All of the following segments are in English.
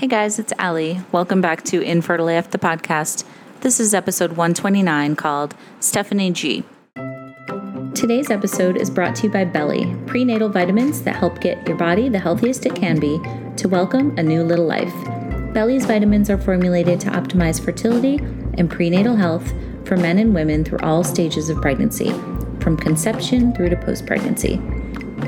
Hey guys, it's Ali. Welcome back to Infertile AF the podcast. This is episode 129 called Stephanie G. Today's episode is brought to you by Beli, prenatal vitamins that help get your body the healthiest it can be to welcome a new little life. Beli's vitamins are formulated to optimize fertility and prenatal health for men and women through all stages of pregnancy, from conception through to post pregnancy.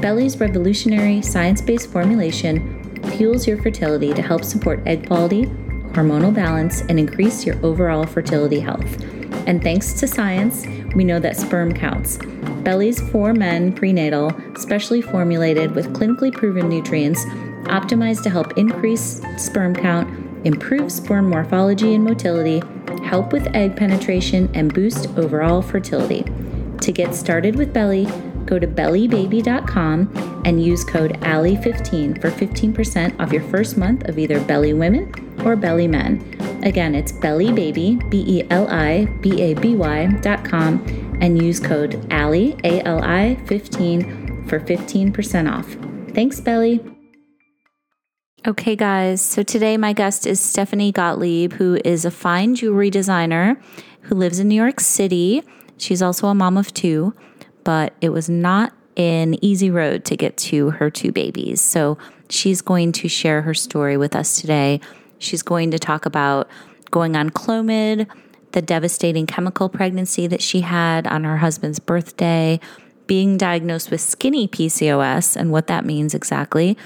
Beli's revolutionary science based formulation fuels your fertility to help support egg quality, hormonal balance, and increase your overall fertility health. And thanks to science, we know that sperm counts. Beli's for Men prenatal, specially formulated with clinically proven nutrients, optimized to help increase sperm count, improve sperm morphology and motility, help with egg penetration, and boost overall fertility. To get started with Beli, go to belibaby.com and use code ALI15 for 15% off your first month of either Beli Women or Beli Men. Again, it's belibaby, B E L I B A B Y.com, and use code ALI, A L I 15 for 15% off. Thanks, Beli. Okay, guys, so today my guest is Stephanie Gottlieb, who is a fine jewelry designer who lives in New York City. She's also a mom of two but it was not an easy road to get to her two babies. So she's going to share her story with us today. She's going to talk about going on Clomid, the devastating chemical pregnancy that she had on her husband's birthday, being diagnosed with skinny PCOS and what that means exactly,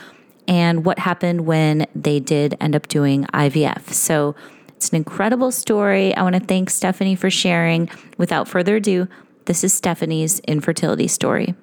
and what happened when they did end up doing IVF. So it's an incredible story. I want to thank Stephanie for sharing. Without further ado, this is Stephanie's infertility story.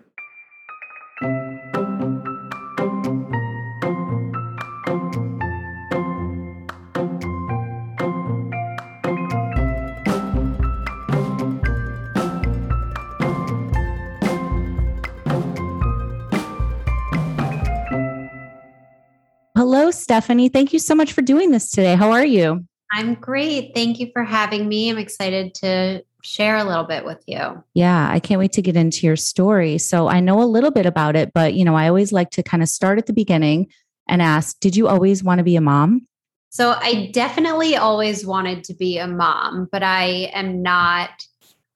Hello, Stephanie. Thank you so much for doing this today. How are you? I'm great. Thank you for having me. I'm excited to share a little bit with you. Yeah, I can't wait to get into your story. So I know a little bit about it, but you know, I always like to kind of start at the beginning and ask, did you always want to be a mom? So I definitely always wanted to be a mom, but I am not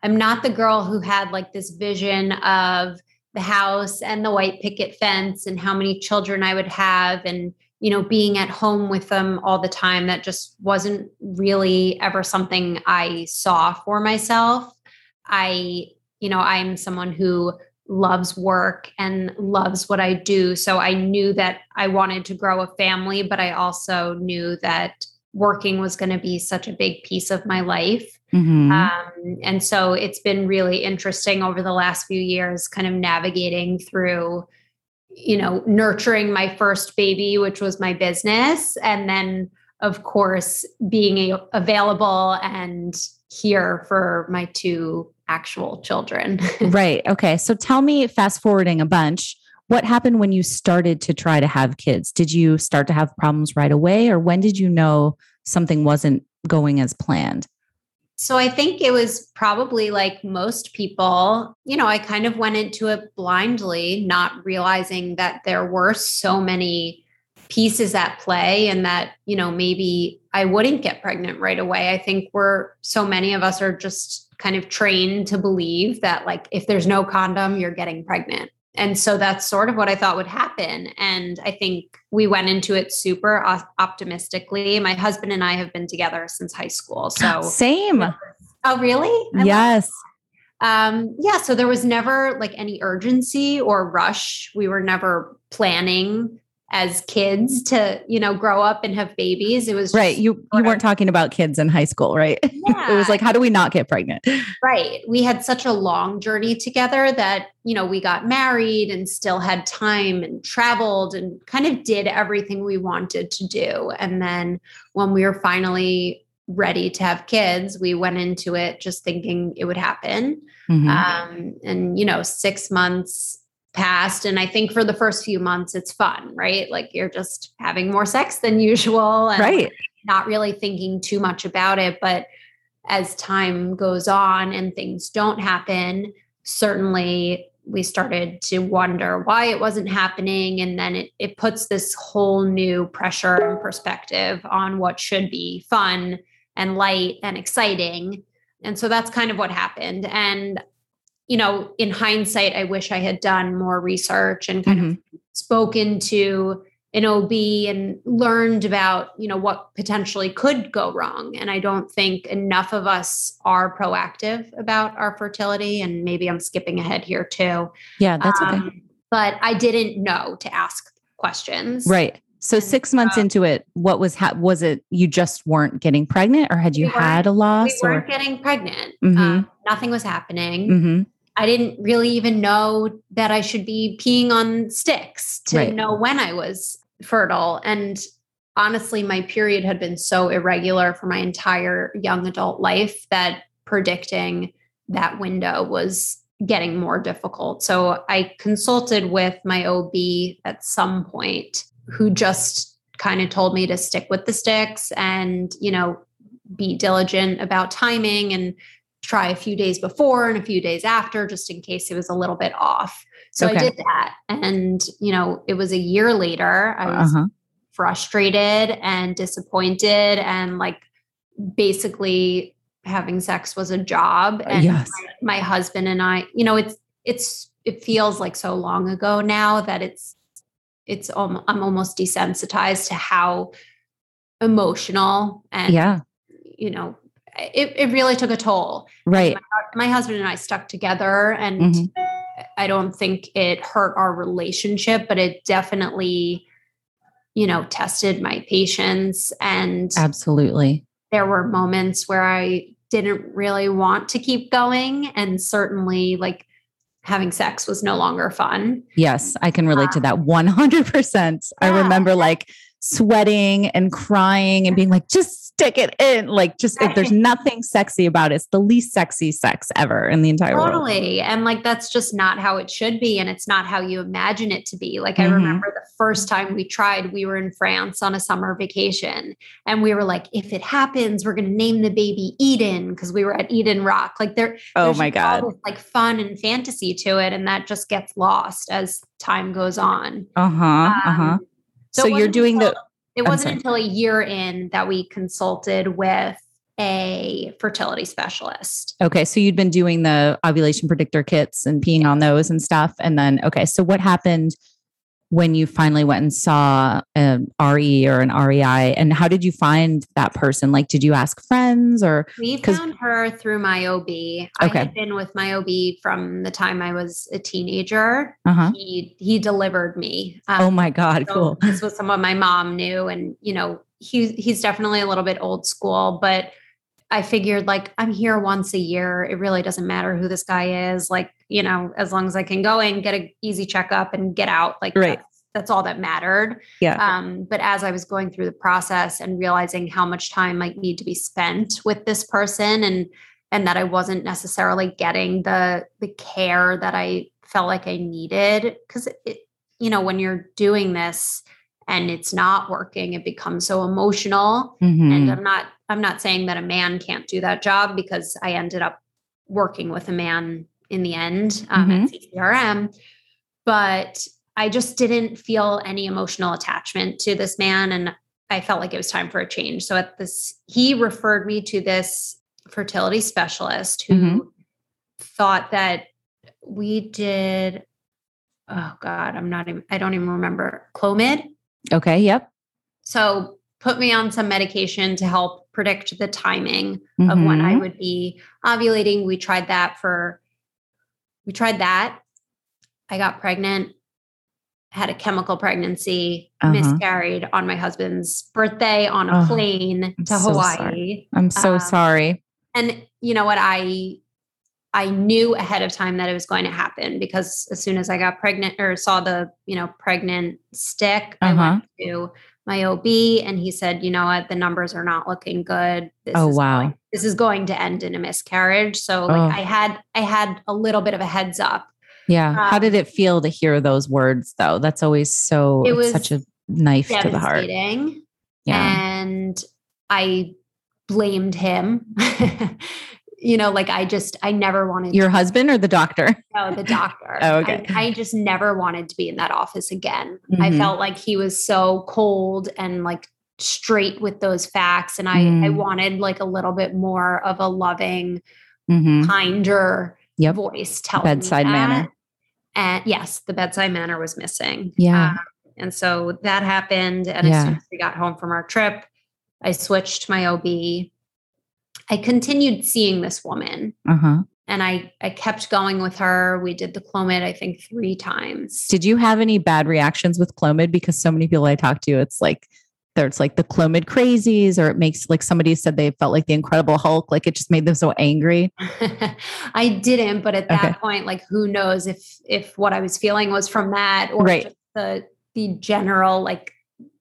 I'm not the girl who had like this vision of the house and the white picket fence and how many children I would have and you know, being at home with them all the time, that just wasn't really ever something I saw for myself. I, you know, I'm someone who loves work and loves what I do. So I knew that I wanted to grow a family, but I also knew that working was going to be such a big piece of my life. Mm-hmm. Um, and so it's been really interesting over the last few years, kind of navigating through you know, nurturing my first baby, which was my business. And then, of course, being available and here for my two actual children. right. Okay. So tell me, fast forwarding a bunch, what happened when you started to try to have kids? Did you start to have problems right away, or when did you know something wasn't going as planned? So I think it was probably like most people, you know, I kind of went into it blindly, not realizing that there were so many pieces at play and that, you know, maybe I wouldn't get pregnant right away. I think we're so many of us are just kind of trained to believe that like if there's no condom, you're getting pregnant. And so that's sort of what I thought would happen. And I think we went into it super optimistically. My husband and I have been together since high school. So, same. Oh, really? I yes. Um, yeah. So there was never like any urgency or rush. We were never planning as kids to you know grow up and have babies. It was right you you weren't talking about kids in high school right? Yeah. it was like how do we not get pregnant? Right we had such a long journey together that you know we got married and still had time and traveled and kind of did everything we wanted to do. And then when we were finally ready to have kids we went into it just thinking it would happen. Mm-hmm. um, and you know six months passed and i think for the first few months it's fun right like you're just having more sex than usual and right not really thinking too much about it but as time goes on and things don't happen certainly we started to wonder why it wasn't happening. And then it, it puts this whole new pressure and perspective on what should be fun and light and exciting. And so that's kind of what happened. And, you know, in hindsight, I wish I had done more research and kind mm-hmm. of spoken to an OB and learned about, you know, what potentially could go wrong. And I don't think enough of us are proactive about our fertility. And maybe I'm skipping ahead here too. Yeah, that's um, okay. But I didn't know to ask questions. Right. So and, six months uh, into it, what was ha- was it? You just weren't getting pregnant, or had you we had a loss? We weren't getting pregnant. Mm-hmm. Um, nothing was happening. Mm-hmm. I didn't really even know that I should be peeing on sticks to right. know when I was fertile. And honestly, my period had been so irregular for my entire young adult life that predicting that window was getting more difficult. So I consulted with my OB at some point who just kind of told me to stick with the sticks and, you know, be diligent about timing and try a few days before and a few days after just in case it was a little bit off. So okay. I did that. And, you know, it was a year later. I was uh-huh. frustrated and disappointed and like basically having sex was a job. And yes. my, my husband and I, you know, it's, it's, it feels like so long ago now that it's, it's, um, I'm almost desensitized to how emotional and, yeah, you know, it, it really took a toll. Right. My, my, husband and I stuck together and mm-hmm. I don't think it hurt our relationship, but it definitely, you know, tested my patience. And absolutely, there were moments where I didn't really want to keep going. And certainly, like, having sex was no longer fun. Yes, I can relate to that 100%. Yeah. I remember like sweating and crying and being like, just stick it in. Like, just if there's nothing sexy about it, it's the least sexy sex ever in the entire totally. world. Totally. And like, that's just not how it should be. And it's not how you imagine it to be. Like, mm-hmm. I remember the first time we tried, we were in France on a summer vacation. And we were like, if it happens, we're going to name the baby Eden because we were at Eden Rock. Like, there, oh my God. This, like fun and fantasy to it. And that just gets lost as time goes on. Uh huh. Um, uh huh. So, so you're doing the it wasn't until a year in that we consulted with a fertility specialist. Okay. So you'd been doing the ovulation predictor kits and peeing on those and stuff. And then, okay. So what happened when you finally went and saw an RE or an REI and how did you find that person? Like, did you ask friends or? We found her through my OB. Okay. I had been with my OB from the time I was a teenager. Uh-huh. He, he delivered me. Um, oh my God. So cool. This was someone my mom knew. And, you know, he, he's definitely a little bit old school, but I figured like I'm here once a year. It really doesn't matter who this guy is. Like, you know, as long as I can go and get an easy checkup and get out, like right. that's, that's all that mattered. Yeah. Um, but as I was going through the process and realizing how much time might need to be spent with this person and and that I wasn't necessarily getting the the care that I felt like I needed. Cause it, you know, when you're doing this, and it's not working it becomes so emotional mm-hmm. and i'm not i'm not saying that a man can't do that job because i ended up working with a man in the end um, mm-hmm. at ccrm but i just didn't feel any emotional attachment to this man and i felt like it was time for a change so at this he referred me to this fertility specialist who mm-hmm. thought that we did oh god i'm not even i don't even remember clomid Okay. Yep. So put me on some medication to help predict the timing mm-hmm. of when I mm-hmm. would be ovulating. We tried that for, we tried that. I got pregnant, had a chemical pregnancy, uh-huh. miscarried on my husband's birthday on a plane I'm to so Hawaii. Sorry. I'm so um, sorry. And you know what? I I knew ahead of time that it was going to happen because as soon as I got pregnant or saw the, you know, pregnant stick, uh-huh. I went to my OB and he said, you know what, the numbers are not looking good. This oh wow. Going, this is going to end in a miscarriage. So like oh. I had I had a little bit of a heads up. Yeah. Um, How did it feel to hear those words though? That's always so it was such a knife to the heart. Yeah. And I blamed him you know, like I just, I never wanted your to, husband or the doctor? No, the doctor. oh, okay. I, I, just never wanted to be in that office again. Mm-hmm. I felt like he was so cold and like straight with those facts. And I, mm. I wanted like a little bit more of a loving, mm-hmm. kinder yep. voice telling bedside manner. And yes, the bedside manner was missing. Yeah. Um, and so that happened. And yeah. as soon as we got home from our trip, I switched my OB. I continued seeing this woman. Uh-huh. And I, I kept going with her. We did the Clomid, I think, three times. Did you have any bad reactions with Clomid? Because so many people I talk to, it's like there's like the Clomid crazies, or it makes like somebody said they felt like the Incredible Hulk, like it just made them so angry. I didn't, but at that okay. point, like who knows if if what I was feeling was from that or right. the the general like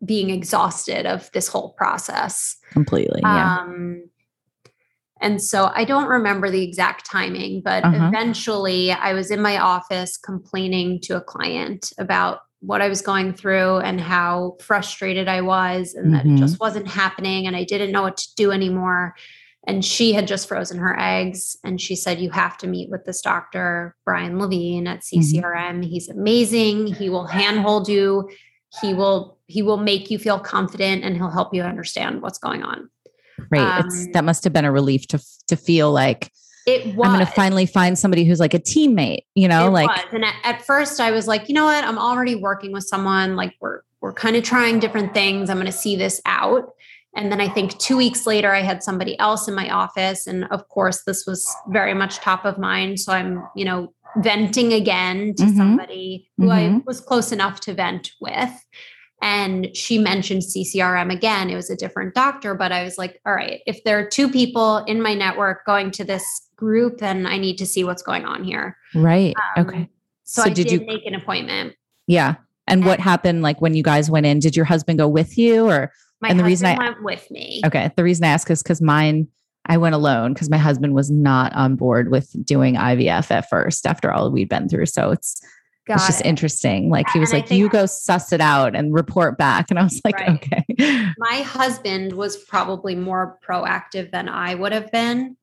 being exhausted of this whole process. Completely. Yeah. Um, and so I don't remember the exact timing, but uh-huh. eventually I was in my office complaining to a client about what I was going through and how frustrated I was and mm-hmm. that it mm-hmm. just wasn't happening and I didn't know what to do anymore. And she had just frozen her eggs and she said, You have to meet with this doctor, Brian Levine at CCRM. Mm-hmm. He's amazing. He will handhold you. He will he will make you feel confident and he'll help you understand what's going on. Right. Um, that must have been a relief to to feel like it was. I'm going to finally find somebody who's like a teammate, you know, it like. Was. And at, at first I was like, you know what? I'm already working with someone. Like we're, we're kind of trying different things. I'm going to see this out. And then I think two weeks later, I had somebody else in my office. And of course, this was very much top of mind. So I'm, you know, venting again to mm-hmm. somebody who mm-hmm. I was close enough to vent with. And she mentioned CCRM again. It was a different doctor, but I was like, all right, if there are two people in my network going to this group, then I need to see what's going on here. Right. Um, okay. So, so I did, did you make an appointment. Yeah. And, and, what happened like when you guys went in? Did your husband go with you or my and the reason I went with me? Okay. The reason I ask is because mine I went alone because my husband was not on board with doing IVF at first after all we'd been through. So it's Got it's just it. interesting. Like he was and like, you go suss it out and report back. And I was like, right. okay. My husband was probably more proactive than I would have been.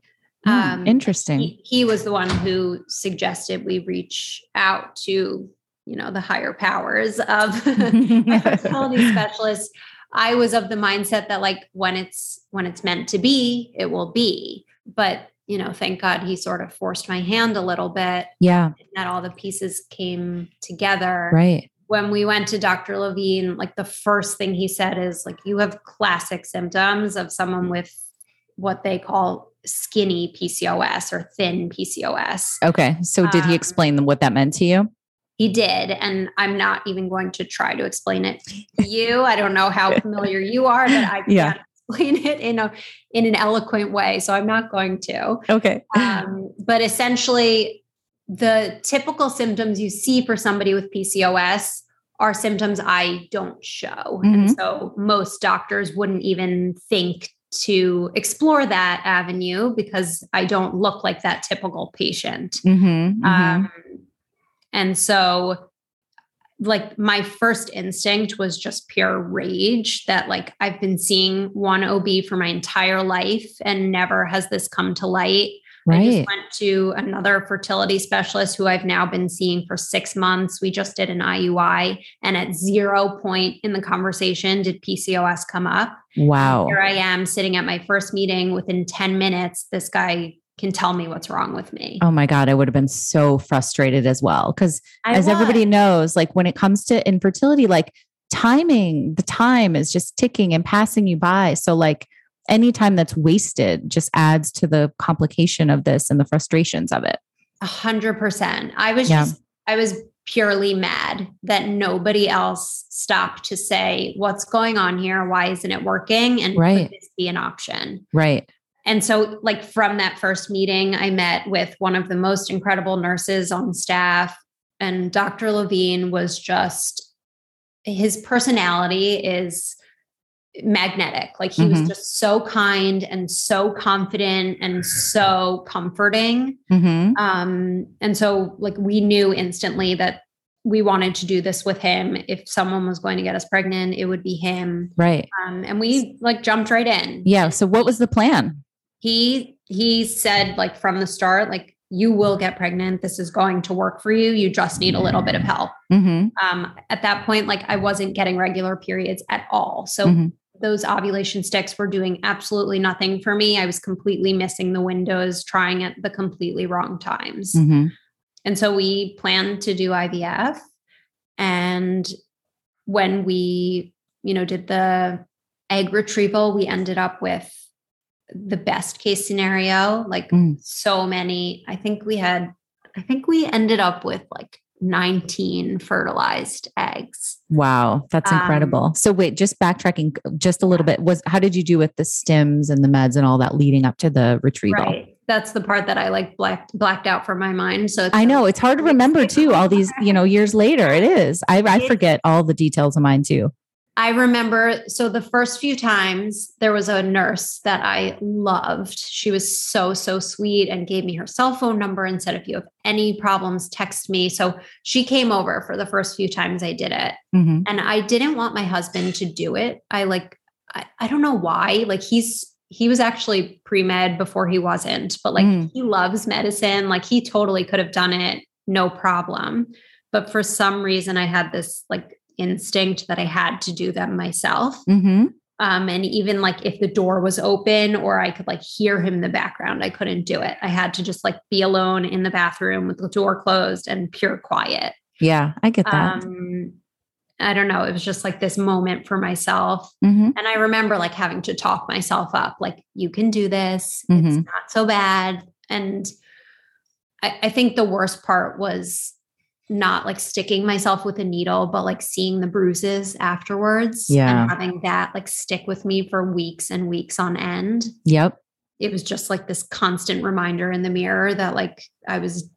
Mm, um, interesting. He, he, was the one who suggested we reach out to, you know, the higher powers of fertility specialists. I was of the mindset that like when it's when it's meant to be, it will be. But you know, thank God he sort of forced my hand a little bit. Yeah. that all the pieces came together. Right. When we went to Dr. Levine, like the first thing he said is like, you have classic symptoms of someone with what they call skinny PCOS or thin PCOS. Okay. So did he um, explain what that meant to you? He did. And I'm not even going to try to explain it to you. I don't know how familiar you are, but I yeah explain it in a in an eloquent way, so I'm not going to. Okay. Um, but essentially, the typical symptoms you see for somebody with PCOS are symptoms I don't show, mm-hmm. and so most doctors wouldn't even think to explore that avenue because I don't look like that typical patient. Mm-hmm, mm-hmm. Um, and so like my first instinct was just pure rage that like I've been seeing one OB for my entire life and never has this come to light. Right. I just went to another fertility specialist who I've now been seeing for six months. We just did an IUI, and at zero point in the conversation did PCOS come up. Wow. Here I am sitting at my first meeting. Within 10 minutes, this guy can tell me what's wrong with me. Oh my God, I would have been so frustrated as well. Because as was. everybody knows, like when it comes to infertility, like timing, the time is just ticking and passing you by. So, like, any time that's wasted just adds to the complication of this and the frustrations of it. A hundred percent. I was yeah. just, I was purely mad that nobody else stopped to say, what's going on here? Why isn't it working? And right. could this be an option? Right. And so, like, from that first meeting, I met with one of the most incredible nurses on staff. And Dr. Levine was just, his personality is magnetic. Like, he mm-hmm. was just so kind and so confident and so comforting. Mm-hmm. Um, and so, like, we knew instantly that we wanted to do this with him. If someone was going to get us pregnant, it would be him. Right. Um, and we like jumped right in. Yeah. So, what was the plan? He he said like from the start, like you will get pregnant. This is going to work for you. You just need a little bit of help. Mm-hmm. Um, at that point, like I wasn't getting regular periods at all. So Mhm. those ovulation sticks were doing absolutely nothing for me. I was completely missing the windows, trying at the completely wrong times. Mm-hmm. And so we planned to do IVF. And when we, you know, did the egg retrieval, we ended up with the best case scenario, like Mm. so many. I think we had, I think we ended up with like 19 fertilized eggs. Wow, that's Um, incredible. so wait, just backtracking just a little bit. Was how did you do with the stims and the meds and all that leading up to the retrieval? Right. That's the part that I like blacked blacked out from my mind. So it's I know it's hard to remember too. All these, you know, years later, it is. I, I forget all the details of mine too. I remember so the first few times there was a nurse that I loved. She was so, so sweet and gave me her cell phone number and said, if you have any problems, text me. So she came over for the first few times I did it. Mm-hmm. And I didn't want my husband to do it. I like, I, I don't know why. Like he's, he was actually pre med before he wasn't, but like Mm. he loves medicine. Like he totally could have done it, no problem. But for some reason, I had this like instinct that I had to do them myself. Mm-hmm. Um, and even like if the door was open or I could like hear him in the background, I couldn't do it. I had to just like be alone in the bathroom with the door closed and pure quiet. Yeah, I get that. Um, I don't know. It was just like this moment for myself. mm-hmm. And I remember like having to talk myself up, like, you can do this. Mhm. It's not so bad. And I, I think the worst part was not like sticking myself with a needle, but like seeing the bruises afterwards Yeah. and having that like stick with me for weeks and weeks on end. Yep. It was just like this constant reminder in the mirror that like I was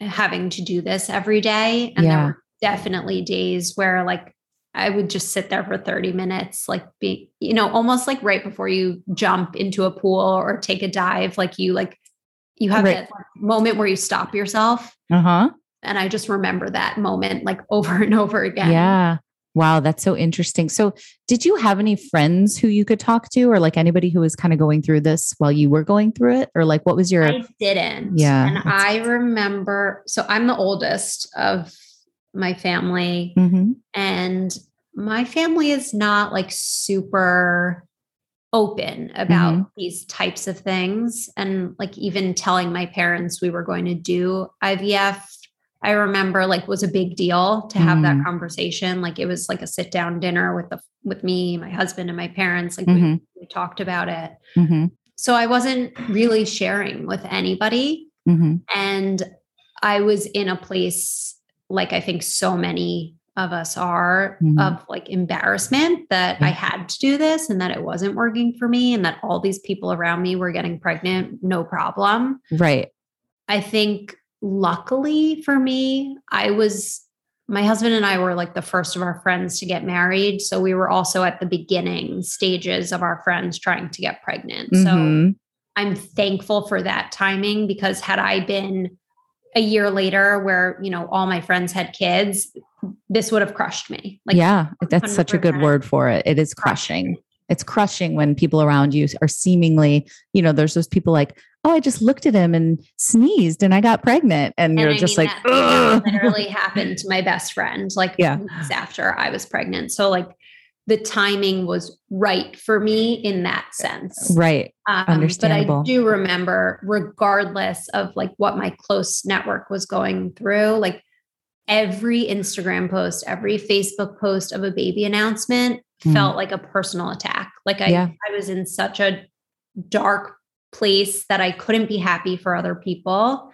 having to do this every day. And Yeah. there were definitely days where like I would just sit there for 30 minutes, like be, you know, almost like right before you jump into a pool or take a dive, like you like you have Right. that moment where you stop yourself. Uh huh. And I just remember that moment like over and over again. Yeah. Wow, that's so interesting. So, did you have any friends who you could talk to, or like anybody who was kind of going through this while you were going through it, or like what was your? I didn't. Yeah, And I remember, so I'm the oldest of my family, Mhm. and my family is not like super open about Mm-hmm. these types of things. And like even telling my parents we were going to do IVF, I remember like was a big deal to have Mm. that conversation. Like it was like a sit down dinner with the with me, my husband, and my parents. Like we, Mhm. we talked about it. Mhm. So I wasn't really sharing with anybody. Mhm. And I was in a place like I think so many of us are Mhm. of like embarrassment that I had to do this and that it wasn't working for me and that all these people around me were getting pregnant, no problem. Right. I think luckily for me, I was my husband and I were like the first of our friends to get married. So we were also at the beginning stages of our friends trying to get pregnant. So Mhm. I'm thankful for that timing because had I been a year later where, you know, all my friends had kids, this would have crushed me. Like yeah, that's such a good word for it. It is crushing. It's crushing when people around you are seemingly, you know, there's those people like, oh, I just looked at him and sneezed and I got pregnant. And, And you're I just mean, like, that, literally happened to my best friend like Yeah. weeks after I was pregnant. So like the timing was right for me in that sense. right. Um, Understandable. But I do remember, regardless of like what my close network was going through, like every Instagram post, every Facebook post of a baby announcement Mm. felt like a personal attack. Like I, Yeah. I was in such a dark place that I couldn't be happy for other people.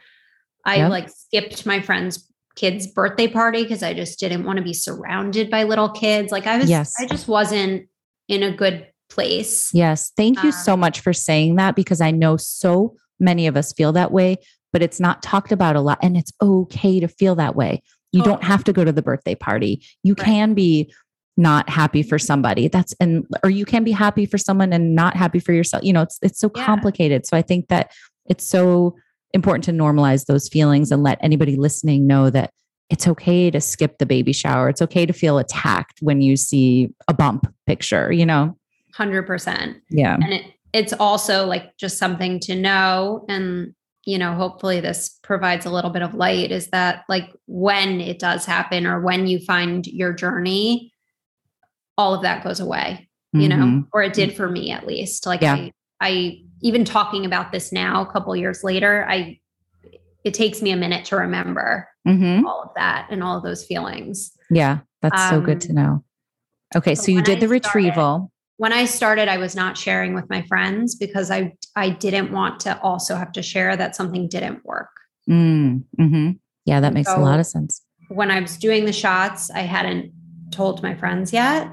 I Yep. like skipped my friend's kid's birthday party because I just didn't want to be surrounded by little kids. Like I was, Yes. I just wasn't in a good place. Yes. Thank you Um, so much for saying that because I know so many of us feel that way, but it's not talked about a lot. And it's okay to feel that way. You don't have to go to the birthday party. You Right. can be not happy for somebody. That's and or you can be happy for someone and not happy for yourself. You know, it's it's so Yeah. complicated. So I think that it's so important to normalize those feelings and let anybody listening know that it's okay to skip the baby shower. It's okay to feel attacked when you see a bump picture, you know? Hundred percent. Yeah. And it it's also like just something to know and you know hopefully this provides a little bit of light is that like when it does happen or when you find your journey all of that goes away you know Mhm. or it did for me at least like Yeah. i i even talking about this now a couple years later i it takes me a minute to remember Mhm. all of that and all of those feelings Yeah, that's so good Um, to know. Okay, so so you did I the started- retrieval. when i started i was not sharing with my friends because i i didn't want to also have to share that something didn't work Mm, mhm. Yeah, that makes a lot of sense. when I was doing the shots, I hadn't told my friends yet.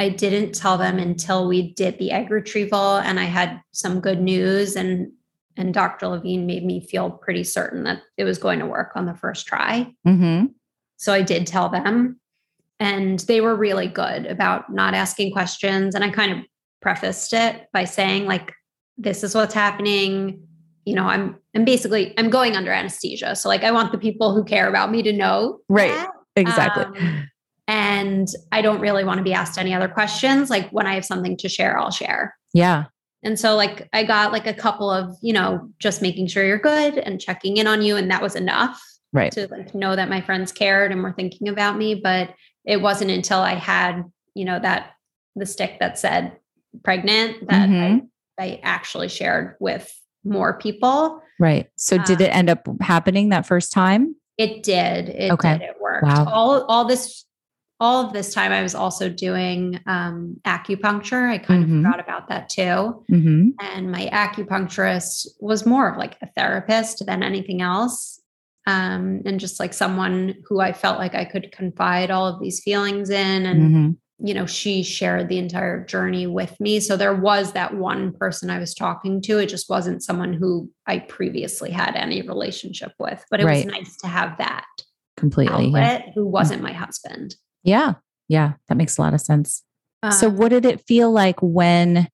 I didn't tell them until we did the egg retrieval and I had some good news and and Dr. Levine made me feel pretty certain that it was going to work on the first try. hmm So I did tell them and they were really good about not asking questions and I kind of prefaced it by saying like this is what's happening. You know, I'm I'm basically I'm going under anesthesia. So like I want the people who care about me to know Right. that. Exactly. Um, and I don't really want to be asked any other questions. Like when I have something to share, I'll share. yeah. And so like I got like a couple of, you know, just making sure you're good and checking in on you. And that was enough Right. to like know that my friends cared and were thinking about me. But it wasn't until I had, you know, that the stick that said pregnant that Mhm. I, I actually shared with more people. Right. So did Um, it end up happening that first time? It did. It Okay. did. It worked. Wow. All all this all of this time I was also doing um, acupuncture. I kind Mhm. of forgot about that too. hmm And my acupuncturist was more of like a therapist than anything else. Um, and just like someone who I felt like I could confide all of these feelings in. And, hmm you know, she shared the entire journey with me. So there was that one person I was talking to. It just wasn't someone who I previously had any relationship with, but it Right. was nice to have that Completely. Yeah. who wasn't my husband. Yeah. Yeah. That makes a lot of sense. so Um, what did it feel like when,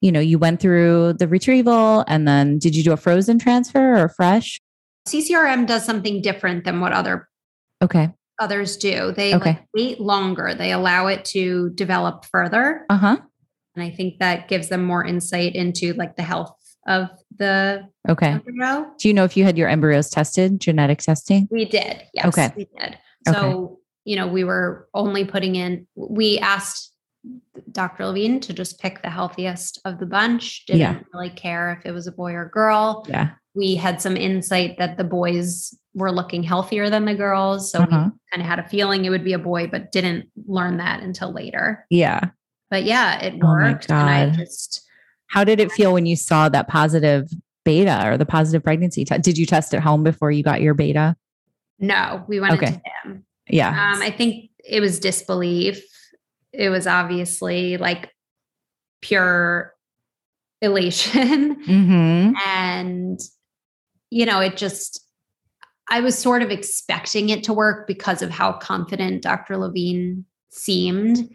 you know, you went through the retrieval and then did you do a frozen transfer or fresh? CCRM does something different than what other Okay. others do. They Okay. like wait longer. They allow it to develop further. Uh huh. And I think that gives them more insight into like the health of the Okay. embryo. Do you know if you had your embryos tested, genetic testing? We did. Yes, Okay. we did. Okay. You know, we were only putting in, we asked Dr. Levine to just pick the healthiest of the bunch. Didn't Yeah. really care if it was a boy or girl. Yeah. We had some insight that the boys were looking healthier than the girls. So Uh-huh. we kind of had a feeling it would be a boy, but didn't learn that until later. Yeah. But yeah, it worked. Oh worked. and I just, How did it feel when you saw that positive beta or the positive pregnancy test? Did you test at home before you got your beta? no, we went Okay. into him. Yeah. Um, I think it was disbelief. It was obviously like pure elation. mm-hmm. and, you know, it just, I was sort of expecting it to work because of how confident Dr. Levine seemed.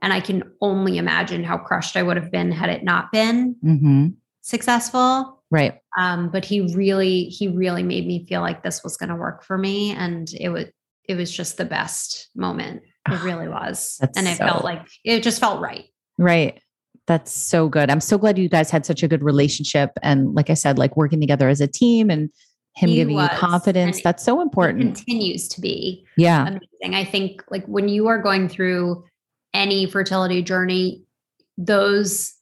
And I can only imagine how crushed I would have been had it not been Mm-hmm. successful. Right. Um, but he really, he really made me feel like this was going to work for me. And it was, it was just the best moment. It ah, really was. That's and it so- felt like it just felt right. Right. That's so good. I'm so glad you guys had such a good relationship. And like I said, like working together as a team and him He giving was, you confidence. That's so It important. continues to be Yeah. amazing. I think like when you are going through any fertility journey, those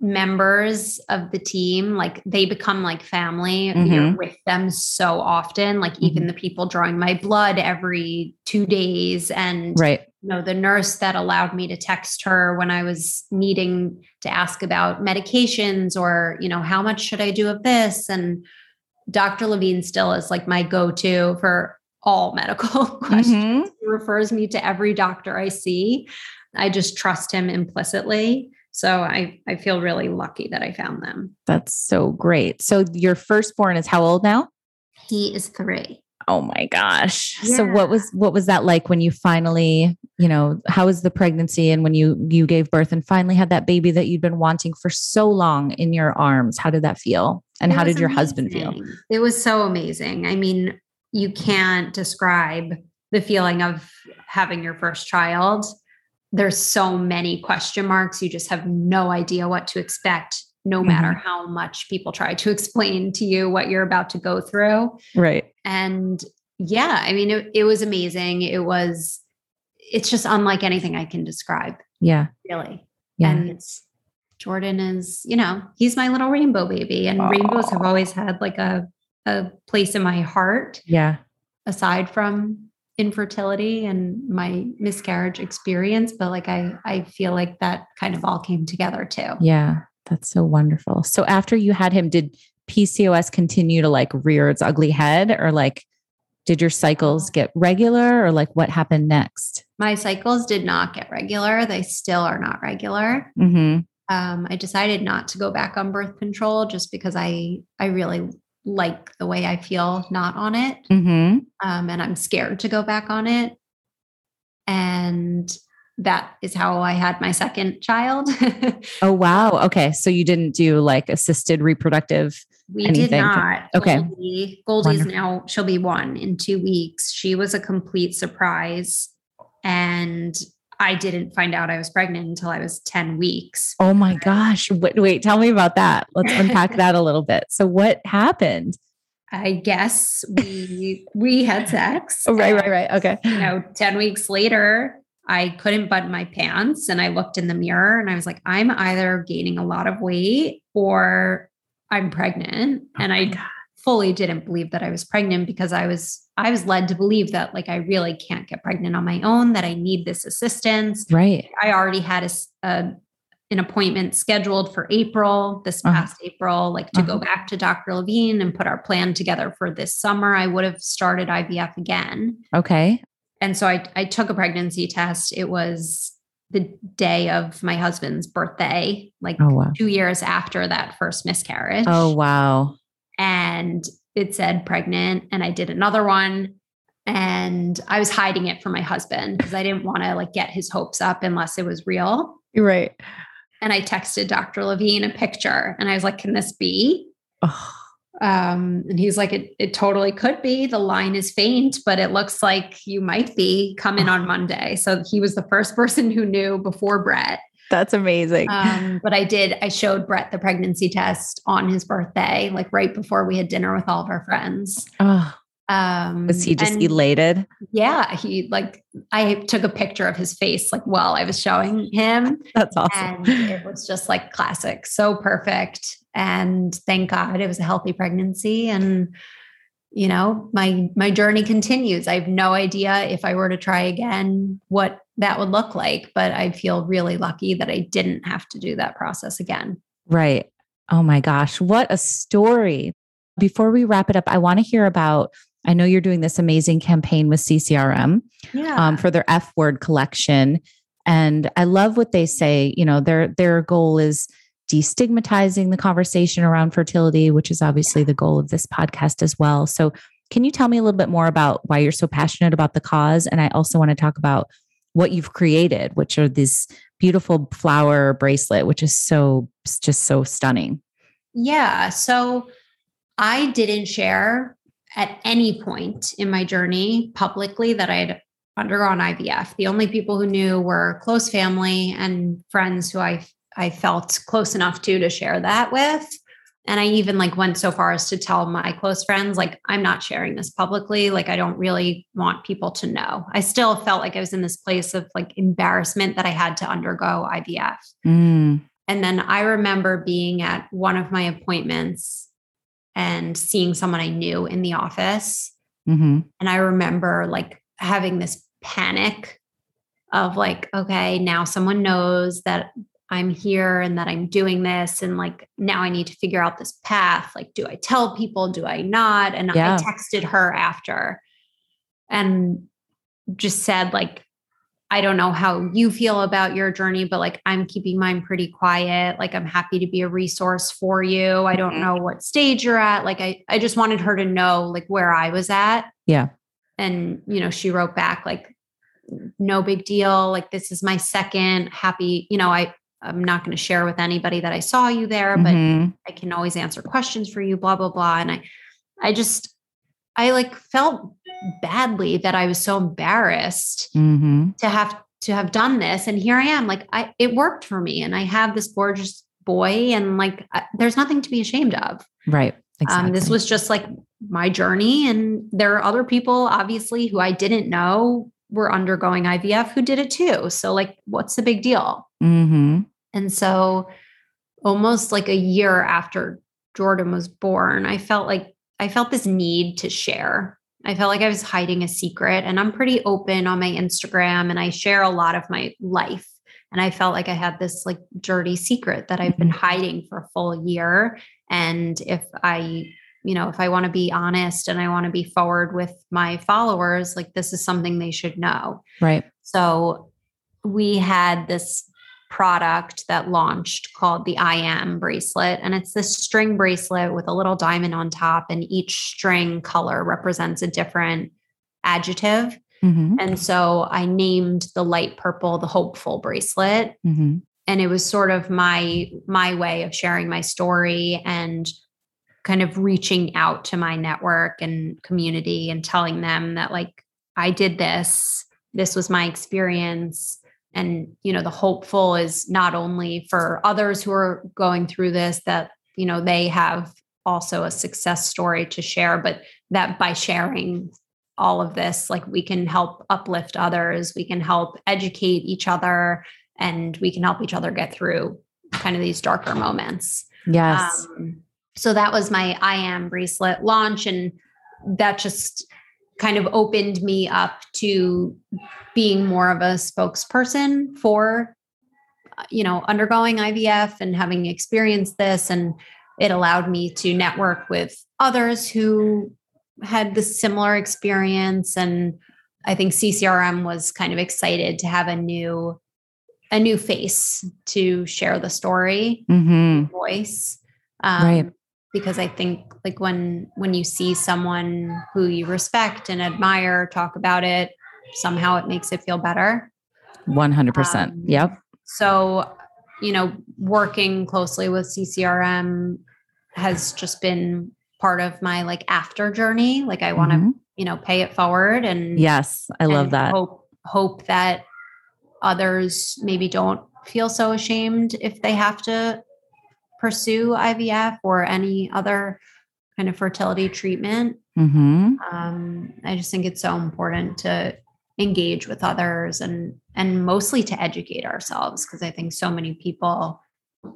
members of the team, like they become like family. You're Mhm. with them so often, like even the people drawing my blood every two days and Right. you know the nurse that allowed me to text her when i was needing to ask about medications or you know how much should i do of this and dr levine still is like my go-to for all medical questions Mhm. he refers me to every doctor i see i just trust him implicitly so i i feel really lucky that i found them That's so great. So your firstborn is how old now? he is three Oh my gosh. So what was what was that like when you finally, you know, how was the pregnancy and when you you gave birth and finally had that baby that you'd been wanting for so long in your arms? How did that feel? And It how did your husband feel? It was so amazing. I mean, you can't describe the feeling of having your first child. There's so many question marks. You just have no idea what to expect. no matter mm-hmm. how much people try to explain to you what you're about to go through. Right. And yeah, I mean, it, it was amazing. It was, it's just unlike anything I can describe. Yeah. Really. Yeah. And Jordan is, you know, he's my little rainbow baby. And rainbows have always had like a, a place in my heart. Yeah. Aside from infertility and my miscarriage experience. But like I I feel like that kind of all came together too. Yeah. That's so wonderful. So after you had him, did PCOS continue to like rear its ugly head or like did your cycles get regular or like what happened next? My cycles did not get regular. They still are not regular. Mm-hmm. Um, I decided not to go back on birth control just because I I really like the way I feel not on it. Mm-hmm. Um, and I'm scared to go back on it. And that is how I had my second child. oh wow. Okay. So you didn't do like assisted reproductive we anything. did not. Okay. Goldie, Goldie's now she'll be one in two weeks. She was a complete surprise. And I didn't find out I was pregnant until I was 10 weeks. Oh my gosh. Wait, wait, tell me about that. Let's unpack that a little bit. So what happened? I guess we we had sex. Oh, right, right, right. Okay. You know, 10 weeks later, I couldn't button my pants and I looked in the mirror and I was like, I'm either gaining a lot of weight or I'm pregnant. Oh and I God. fully didn't believe that I was pregnant because I was I was led to believe that like I really can't get pregnant on my own, that I need this assistance. Right. I already had a an appointment scheduled for April, this Uh-huh. past April, like to go Uh-huh. back to Dr. Levine and put our plan together for this summer. I would have started IVF again. Okay. And so I, I took a pregnancy test. It was the day of my husband's birthday, like Oh wow. two years after that first miscarriage. Oh wow. And it said pregnant. And I did another one. And I was hiding it from my husband because I didn't want to like get his hopes up unless it was real. You're right. And I texted Dr. Levine a picture and I was like, can this be? Oh, Um, and he's like, it, it totally could be. The line is faint, but it looks like you might be coming on Monday. So he was the first person who knew before Brett. That's amazing. Um, but I did, I showed Brett the pregnancy test on his birthday, like right before we had dinner with all of our friends. oh, Um, was he just elated? Yeah, he like, I took a picture of his face like while I was showing him. That's awesome. And it was just like classic, so perfect. And thank God it was a healthy pregnancy. And you know, my my journey continues. I have no idea if I were to try again what that would look like, but I feel really lucky that I didn't have to do that process again. Right. Oh my gosh, what a story. Before we wrap it up, I want to hear about I know you're doing this amazing campaign with CCRM Yeah. um, for their F word collection. And I love what they say. You know, their their goal is destigmatizing the conversation around fertility, which is obviously the goal of this podcast as well. So, can you tell me a little bit more about why you're so passionate about the cause? And I also want to talk about what you've created, which are this beautiful flower bracelet, which is so just so stunning. Yeah. So I didn't share at any point in my journey publicly that I had undergone IVF. The only people who knew were close family and friends who I I felt close enough to to share that with. And I even like went so far as to tell my close friends, like, I'm not sharing this publicly. Like, I don't really want people to know. I still felt like I was in this place of like embarrassment that I had to undergo IVF. Mm, And then I remember being at one of my appointments and seeing someone I knew in the office. mhm. And I remember like having this panic of like, okay, now someone knows that I'm here and that I'm doing this. And like, now I need to figure out this path. Like, do I tell people? Do I not? And Yeah. I texted her after and just said, like, I don't know how you feel about your journey, but like I'm keeping mine pretty quiet. Like I'm happy to be a resource for you. I don't Mhm. know what stage you're at. Like I I just wanted her to know like where I was at. Yeah. And you know, she wrote back like no big deal. Like this is my second happy, you know, I I'm not going to share with anybody that I saw you there, but Mhm. I can always answer questions for you, blah, blah, blah. And I, I just, I like felt badly that I was so embarrassed Mhm. to have to have done this. And here I am, like I, it worked for me. And I have this gorgeous boy and like uh, there's nothing to be ashamed of right exactly. um, this was just like my journey and there are other people obviously who i didn't know were undergoing ivf who did it too so like what's the big deal mm-hmm. and so almost like a year after jordan was born i felt like i felt this need to share I felt like I was hiding a secret and I'm pretty open on my Instagram and I share a lot of my life. And I felt like I had this like dirty secret that I've been mm-hmm. hiding for a full year. And if I, you know, if I want to be honest and I want to be forward with my followers, like this is something they should know. Right. So we had this product that launched called the I am bracelet. And it's this string bracelet with a little diamond on top, and each string color represents a different adjective. Mm-hmm. And so I named the light purple the hopeful bracelet. Mm-hmm. And it was sort of my my way of sharing my story and kind of reaching out to my network and community and telling them that like I did this, this was my experience. And you know the hopeful is not only for others who are going through this that you know they have also a success story to share but that by sharing all of this like we can help uplift others we can help educate each other and we can help each other get through kind of these darker moments. Yes. Um, so that was my i am bracelet launch and that just kind of opened me up to being more of a spokesperson for you know undergoing IVF and having experienced this. And it allowed me to network with others who had the similar experience. And I think CCRM was kind of excited to have a new a new face to share the story mm-hmm. voice. Um, right because I think like when when you see someone who you respect and admire talk about it, somehow it makes it feel better. 100%. Um, yep. So, you know, working closely with CCRM has just been part of my like after journey. Like I want to, mm-hmm. you know, pay it forward and Yes, I love that. Hope hope that others maybe don't feel so ashamed if they have to pursue IVF or any other kind of fertility treatment. Mm-hmm. Um, I just think it's so important to engage with others and and mostly to educate ourselves because I think so many people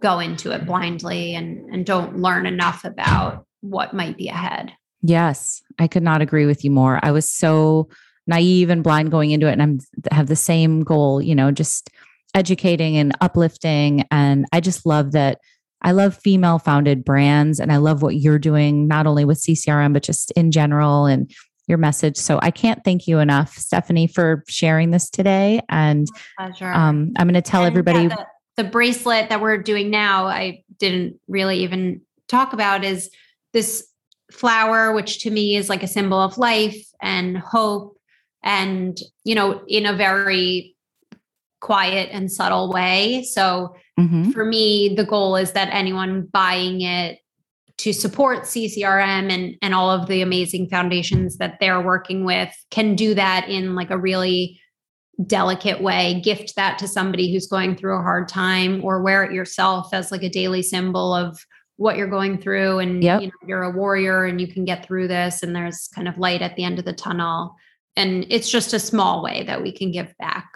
go into it blindly and and don't learn enough about what might be ahead. Yes, I could not agree with you more. I was so naive and blind going into it and I'm have the same goal, you know, just educating and uplifting and I just love that I love female founded brands and I love what you're doing, not only with CCRM, but just in general and your message. So I can't thank you enough, Stephanie, for sharing this today. And um, I'm going to tell and everybody the, the bracelet that we're doing now, I didn't really even talk about is this flower, which to me is like a symbol of life and hope. And, you know, in a very quiet and subtle way. So Mm-hmm. For me, the goal is that anyone buying it to support CCRM and and all of the amazing foundations that they're working with can do that in like a really delicate way gift that to somebody who's going through a hard time or wear it yourself as like a daily symbol of what you're going through and yep. you know, you're a warrior and you can get through this and there's kind of light at the end of the tunnel and it's just a small way that we can give back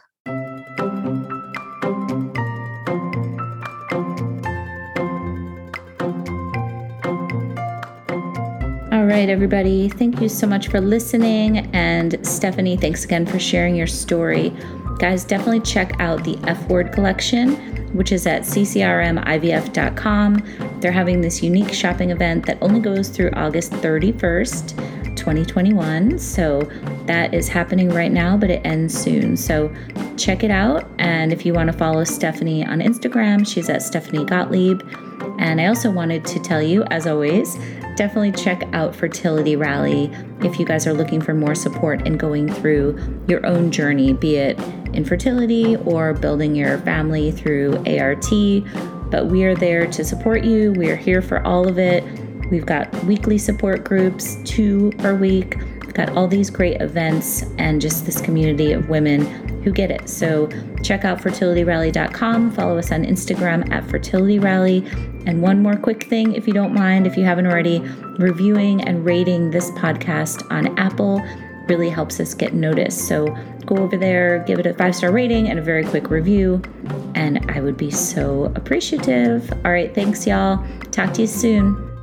right, everybody. Thank you so much for listening. And Stephanie, thanks again for sharing your story. Guys, definitely check out the F Word collection, which is at ccrmivf.com. They're having this unique shopping event that only goes through August 31st, 2021. So that is happening right now, but it ends soon. So check it out. And if you want to follow Stephanie on Instagram, she's at Stephanie Gottlieb. And I also wanted to tell you, as always, definitely check out Fertility Rally if you guys are looking for more support in going through your own journey, be it infertility or building your family through ART. But we are there to support you. We are here for all of it. We've got weekly support groups, two per week. We've got all these great events and just this community of women who get it. So check out fertilityrally.com, follow us on Instagram at fertilityrally. And one more quick thing, if you don't mind, if you haven't already, reviewing and rating this podcast on Apple really helps us get noticed. So go over there, give it a five star rating and a very quick review, and I would be so appreciative. All right, thanks, y'all. Talk to you soon.